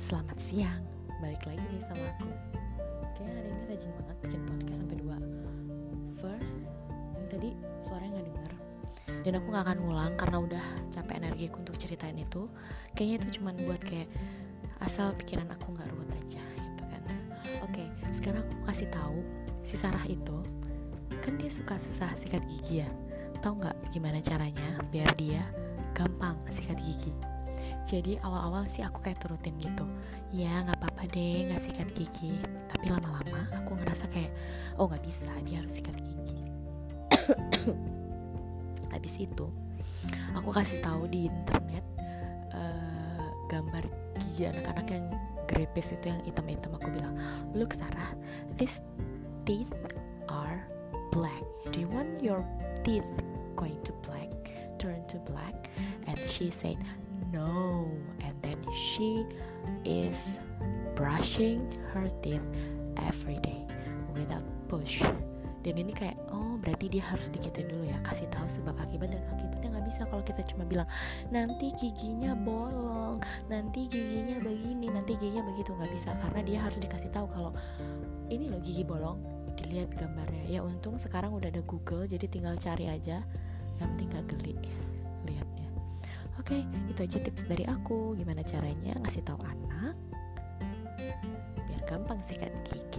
selamat siang. Balik lagi nih sama aku. Kayaknya hari ini rajin banget bikin podcast sampai dua. First, yang tadi suaranya gak denger. Dan aku gak akan ngulang karena udah capek energiku untuk ceritain itu. Kayaknya itu cuman buat kayak asal pikiran aku gak ruwet aja gitu kan. Oke, sekarang aku kasih tahu si Sarah itu. Kan dia suka susah sikat gigi ya. Tahu nggak gimana caranya biar dia gampang sikat gigi jadi awal-awal sih aku kayak turutin gitu. Ya nggak apa-apa deh nggak sikat gigi. Tapi lama-lama aku ngerasa kayak oh nggak bisa dia harus sikat gigi. Habis itu aku kasih tahu di internet uh, gambar gigi anak-anak yang grepes itu yang hitam-hitam. Aku bilang look Sarah these teeth are black. Do you want your teeth going to black turn to black? And she said no and then she is brushing her teeth every day without push. Dan ini kayak oh berarti dia harus dikitin dulu ya. Kasih tahu sebab akibat dan akibatnya nggak bisa kalau kita cuma bilang nanti giginya bolong nanti giginya begini nanti giginya begitu. Nggak bisa karena dia harus dikasih tahu kalau ini loh gigi bolong. Dilihat gambarnya. Ya untung sekarang udah ada Google jadi tinggal cari aja. Yang penting gak geli. Lihatnya oke itu aja tips dari aku. Gimana caranya ngasih tahu anak? Biar gampang sikat gigi